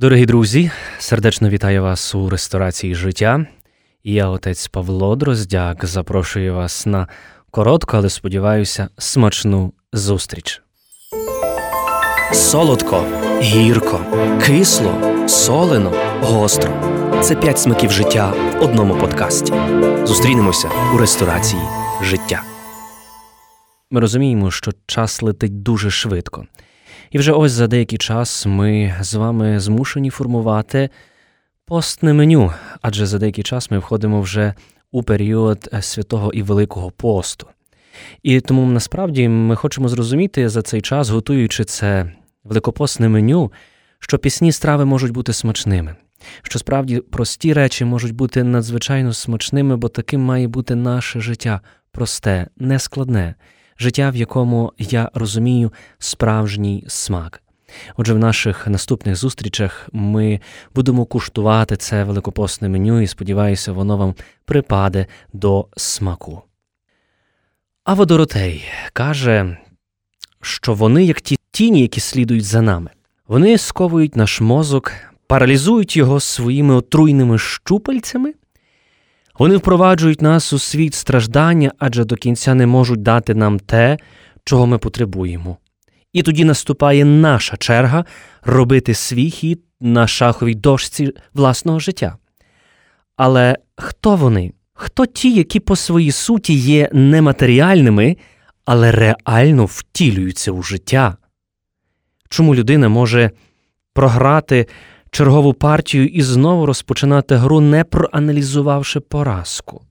Дорогі друзі, сердечно вітаю вас у ресторації життя. І я, отець Павло Дроздяк, запрошую вас на коротку, але сподіваюся, смачну зустріч. Солодко, гірко, кисло, солено, гостро. Це п'ять смаків життя в одному подкасті. Зустрінемося у ресторації життя. Ми розуміємо, що час летить дуже швидко. І вже ось за деякий час ми з вами змушені формувати постне меню, адже за деякий час ми входимо вже у період святого і Великого посту. І тому насправді ми хочемо зрозуміти за цей час, готуючи це великопостне меню, що пісні страви можуть бути смачними, що справді прості речі можуть бути надзвичайно смачними, бо таким має бути наше життя просте, нескладне життя, в якому я розумію справжній смак. Отже, в наших наступних зустрічах ми будемо куштувати це великопосне меню і сподіваюся, воно вам припаде до смаку. А Водоротей каже, що вони, як ті тіні, які слідують за нами, вони сковують наш мозок, паралізують його своїми отруйними щупальцями вони впроваджують нас у світ страждання, адже до кінця не можуть дати нам те, чого ми потребуємо. І тоді наступає наша черга робити свій хід на шаховій дошці власного життя. Але хто вони? Хто ті, які по своїй суті є нематеріальними, але реально втілюються у життя? Чому людина може програти чергову партію і знову розпочинати гру, не проаналізувавши поразку.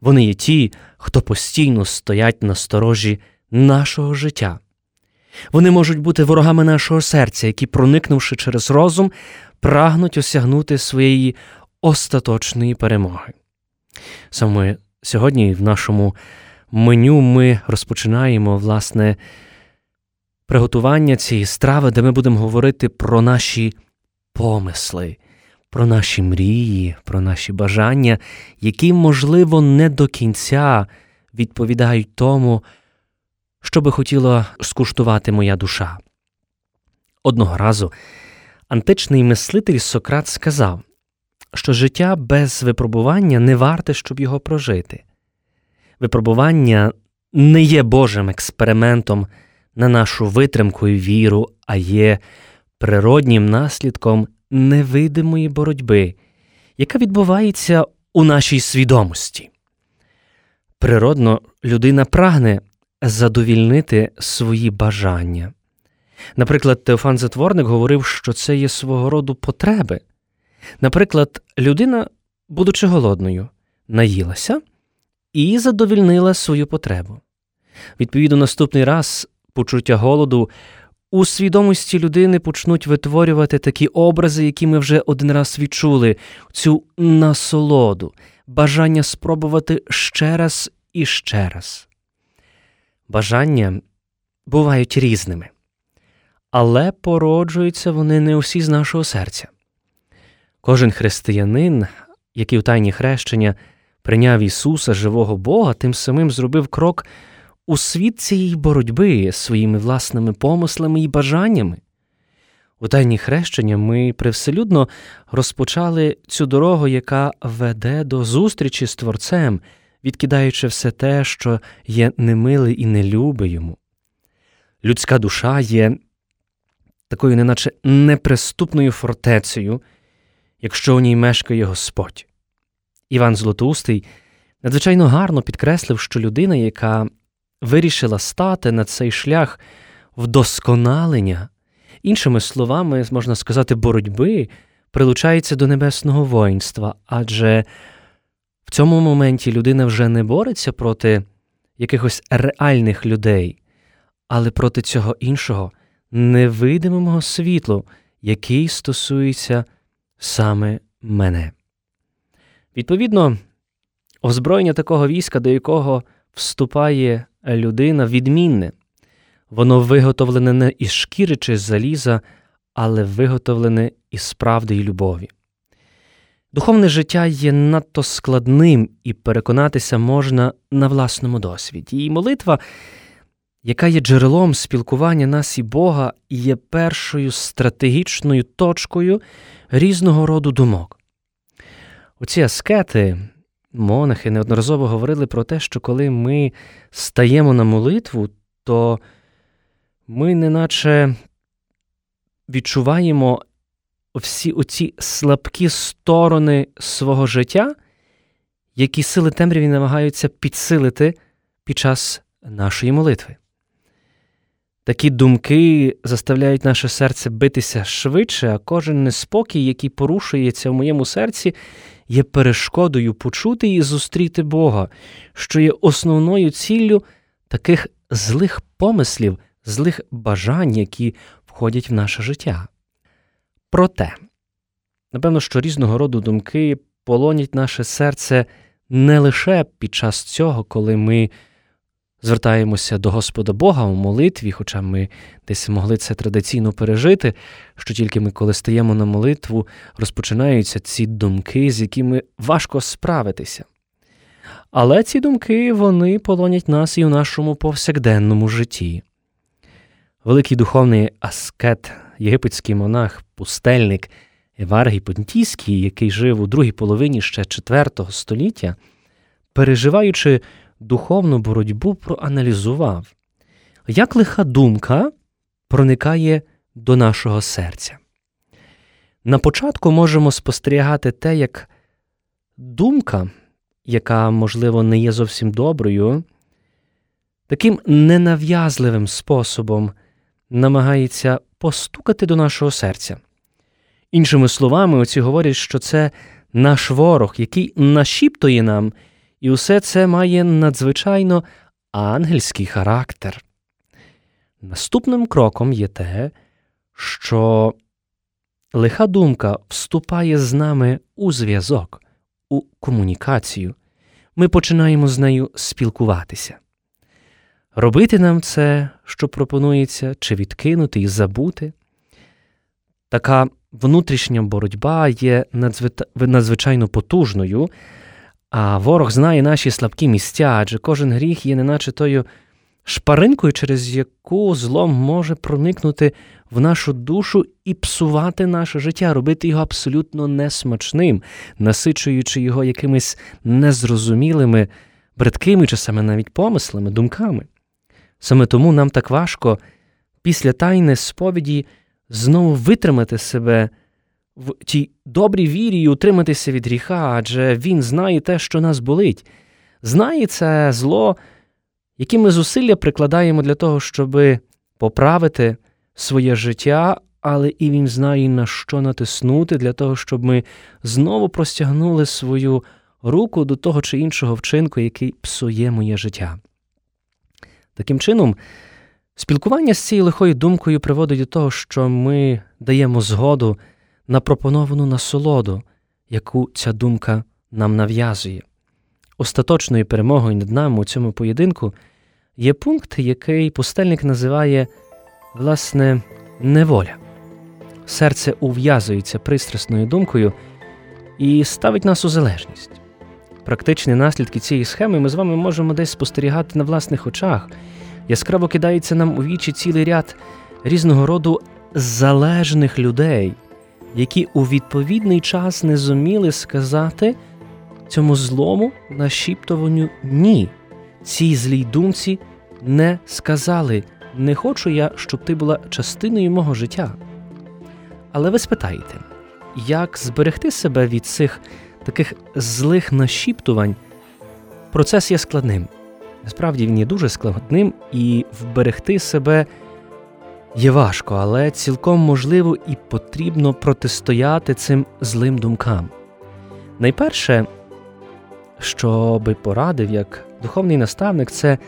Вони є ті, хто постійно стоять на сторожі нашого життя. Вони можуть бути ворогами нашого серця, які, проникнувши через розум, прагнуть осягнути своєї остаточної перемоги. Саме сьогодні в нашому меню ми розпочинаємо власне приготування цієї страви, де ми будемо говорити про наші помисли, про наші мрії, про наші бажання, які, можливо, не до кінця відповідають тому, що би хотіла скуштувати моя душа. Одного разу античний мислитель Сократ сказав, що життя без випробування не варте, щоб його прожити. Випробування не є Божим експериментом на нашу витримку і віру, а є природнім наслідком невидимої боротьби, яка відбувається у нашій свідомості. Природно, людина прагне задовільнити свої бажання. Наприклад, Теофан Затворник говорив, що це є свого роду потреби. Наприклад, людина, будучи голодною, наїлася і задовільнила свою потребу. Відповідно, наступний раз почуття голоду у свідомості людини почнуть витворювати такі образи, які ми вже один раз відчули, цю насолоду, бажання спробувати ще раз і ще раз. Бажання бувають різними, але породжуються вони не усі з нашого серця. Кожен християнин, який у тайні хрещення прийняв Ісуса, живого Бога, тим самим зробив крок у світ цієї боротьби своїми власними помислами і бажаннями. У тайні хрещення ми привселюдно розпочали цю дорогу, яка веде до зустрічі з Творцем, відкидаючи все те, що є немиле і нелюбе йому. Людська душа є такою, неначе неприступною фортецею, якщо у ній мешкає Господь. Іван Златоустий надзвичайно гарно підкреслив, що людина, яка вирішила стати на цей шлях вдосконалення, іншими словами, можна сказати, боротьби, прилучається до небесного воїнства, адже в цьому моменті людина вже не бореться проти якихось реальних людей, але проти цього іншого невидимого світлу, який стосується саме мене. Відповідно, озброєння такого війська, до якого вступає людина відмінне. Воно виготовлене не із шкіри чи з заліза, але виготовлене із правди і любові. Духовне життя є надто складним і переконатися можна на власному досвіді. І молитва яка є джерелом спілкування нас і Бога є першою стратегічною точкою різного роду думок. Оці аскети, монахи неодноразово говорили про те, що коли ми стаємо на молитву, то ми неначе відчуваємо всі оці слабкі сторони свого життя, які сили темряві намагаються підсилити під час нашої молитви. Такі думки заставляють наше серце битися швидше, а кожен неспокій, який порушується в моєму серці, є перешкодою почути і зустріти Бога, що є основною ціллю таких злих помислів, злих бажань, які входять в наше життя. Проте, напевно, що різного роду думки полонять наше серце не лише під час цього, коли ми звертаємося до Господа Бога у молитві, хоча ми десь могли це традиційно пережити, що тільки ми, коли стаємо на молитву, розпочинаються ці думки, з якими важко справитися. Але ці думки вони полонять нас і у нашому повсякденному житті. Великий духовний аскет, єгипетський монах, пустельник Еваргій Понтійський, який жив у другій половині ще IV століття, переживаючи духовну боротьбу, проаналізував, як лиха думка проникає до нашого серця. На початку можемо спостерігати те, як думка, яка, можливо, не є зовсім доброю, таким ненав'язливим способом намагається постукати до нашого серця. Іншими словами, оці говорять, що це наш ворог, який нашіптує нам, і усе це має надзвичайно ангельський характер. Наступним кроком є те, що лиха думка вступає з нами у зв'язок, у комунікацію. Ми починаємо з нею спілкуватися. Робити нам це, що пропонується, чи відкинути і забути. Така внутрішня боротьба є надзвичайно потужною, а ворог знає наші слабкі місця, адже кожен гріх є неначе тою шпаринкою, через яку злом може проникнути в нашу душу і псувати наше життя, робити його абсолютно несмачним, насичуючи його якимись незрозумілими, бридкими часами навіть помислами, думками. Саме тому нам так важко після тайни сповіді знову витримати себе в тій добрій вірі і утриматися від гріха, адже Він знає те, що нас болить, знає це зло, які ми зусилля прикладаємо для того, щоб поправити своє життя, але і він знає, на що натиснути, для того, щоб ми знову простягнули свою руку до того чи іншого вчинку, який псує моє життя. Таким чином, спілкування з цією лихою думкою приводить до того, що ми даємо згоду на пропоновану насолоду, яку ця думка нам нав'язує. Остаточною перемогою над нами у цьому поєдинку є пункт, який пустельник називає власне неволя. Серце ув'язується пристрасною думкою і ставить нас у залежність. Практичні наслідки цієї схеми ми з вами можемо десь спостерігати на власних очах. Яскраво кидається нам у вічі цілий ряд різного роду залежних людей, які у відповідний час не зуміли сказати цьому злому нашіптуванню ні. Цій злій думці не сказали не хочу я, щоб ти була частиною мого життя. Але ви спитаєте, як зберегти себе від цих таких злих нашіптувань? Процес є складним. Насправді він є дуже складним, і вберегти себе є важко, але цілком можливо і потрібно протистояти цим злим думкам. Найперше, що би порадив як духовний наставник, це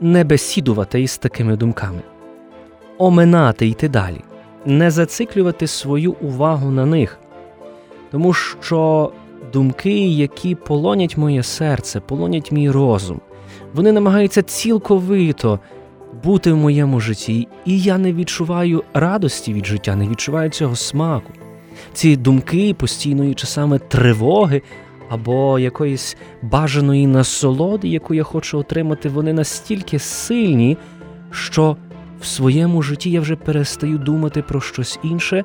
не бесідувати із такими думками, оминати йти далі, не зациклювати свою увагу на них, тому що думки, які полонять моє серце, полонять мій розум, вони намагаються цілковито бути в моєму житті, і я не відчуваю радості від життя, не відчуваю цього смаку. Ці думки постійної часами тривоги або якоїсь бажаної насолоди, яку я хочу отримати, вони настільки сильні, що в своєму житті я вже перестаю думати про щось інше,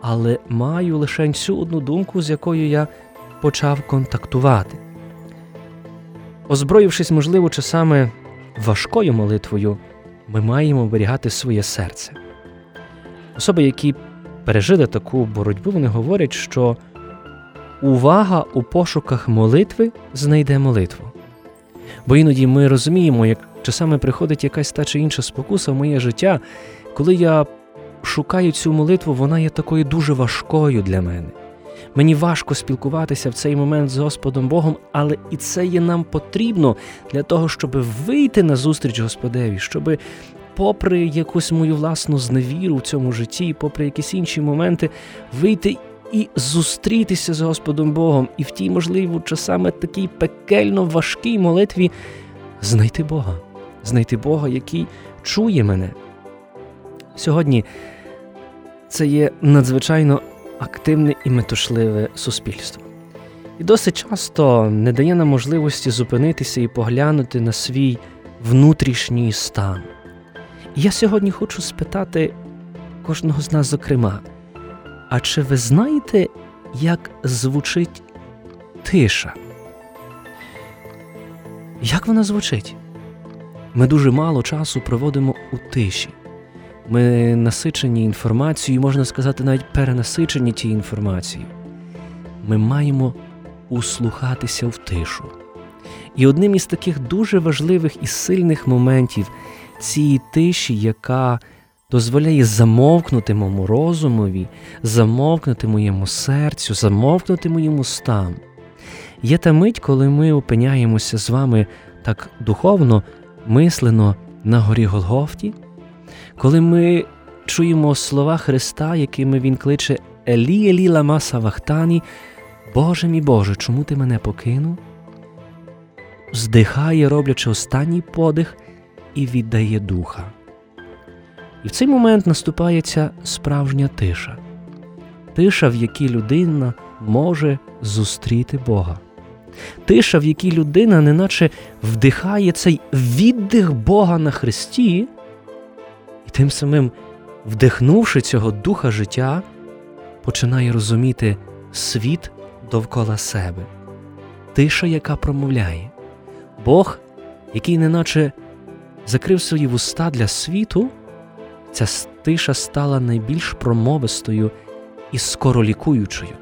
але маю лише цю одну думку, з якою я почав контактувати. Озброївшись, можливо, часами важкою молитвою, ми маємо оберігати своє серце. Особи, які пережили таку боротьбу, вони говорять, що увага у пошуках молитви знайде молитву. Бо іноді ми розуміємо, як часами приходить якась та чи інша спокуса в моє життя, коли я шукаю цю молитву, вона є такою дуже важкою для мене. Мені важко спілкуватися в цей момент з Господом Богом, але і це є нам потрібно для того, щоб вийти на зустріч Господеві, щоб, попри якусь мою власну зневіру в цьому житті, попри якісь інші моменти, вийти і зустрітися з Господом Богом, і в тій, можливо, часами такій пекельно важкій молитві знайти Бога, знайти Бога, який чує мене. Сьогодні це є надзвичайно активне і метушливе суспільство. І досить часто не дає нам можливості зупинитися і поглянути на свій внутрішній стан. І я сьогодні хочу спитати кожного з нас, зокрема, а чи ви знаєте, як звучить тиша? Як вона звучить? Ми дуже мало часу проводимо у тиші. Ми насичені інформацією, можна сказати, навіть перенасичені тією інформацією. Ми маємо услухатися в тишу. І одним із таких дуже важливих і сильних моментів цієї тиші, яка дозволяє замовкнути моєму розумові, замовкнути моєму серцю, замовкнути моєму стану. Є та мить, коли ми опиняємося з вами так духовно, мислено на горі Голгофті, коли ми чуємо слова Христа, якими Він кличе Елі Елі лама савахтані, Боже мій Боже, чому ти мене покинув? Здихає, роблячи останній подих, і віддає духа. І в цей момент наступає ця справжня тиша, тиша, в якій людина може зустріти Бога, тиша, в якій людина неначе вдихає цей віддих Бога на Христі, тим самим, вдихнувши цього духа життя, починає розуміти світ довкола себе, тиша, яка промовляє, Бог, який неначе закрив свої вуста для світу ця тиша стала найбільш промовистою і скоролікуючою.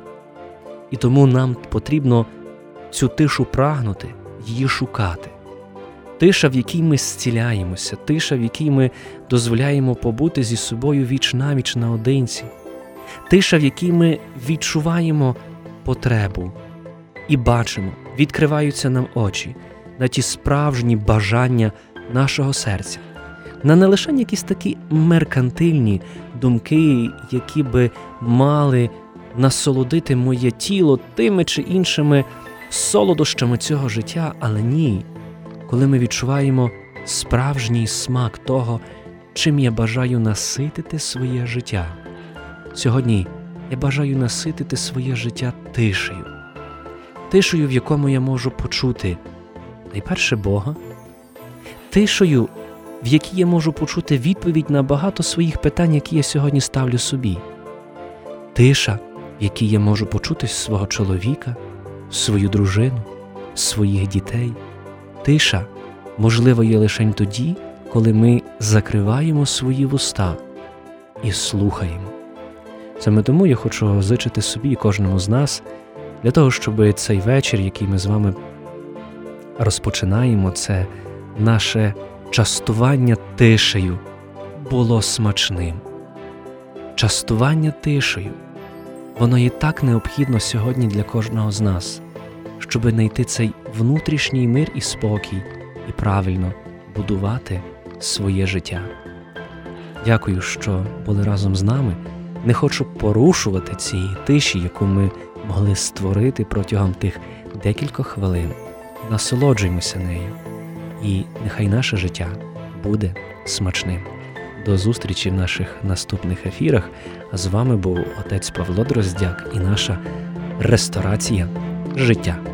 І тому нам потрібно цю тишу прагнути, її шукати. Тиша, в якій ми зціляємося, тиша, в якій ми дозволяємо побути зі собою віч навіч наодинці, тиша, в якій ми відчуваємо потребу і бачимо, відкриваються нам очі на ті справжні бажання нашого серця на не лише якісь такі меркантильні думки, які би мали насолодити моє тіло тими чи іншими солодощами цього життя, але ні, коли ми відчуваємо справжній смак того, чим я бажаю наситити своє життя. Сьогодні я бажаю наситити своє життя тишею, тишею, в якому я можу почути найперше Бога, тишею, в якій я можу почути відповідь на багато своїх питань, які я сьогодні ставлю собі, тиша, в якій я можу почути свого чоловіка, свою дружину, своїх дітей. Тиша можливо є лише тоді, коли ми закриваємо свої вуста і слухаємо. Саме тому я хочу зичити собі і кожному з нас для того, щоб цей вечір, який ми з вами розпочинаємо, це наше частування тишею було смачним. Частування тишею, воно є так необхідно сьогодні для кожного з нас, щоб знайти цей внутрішній мир і спокій і правильно будувати своє життя. Дякую, що були разом з нами. Не хочу порушувати цієї тиші, яку ми могли створити протягом тих декількох хвилин. Насолоджуємося нею і нехай наше життя буде смачним. До зустрічі в наших наступних ефірах. З вами був отець Павло Дроздяк і наша ресторація життя.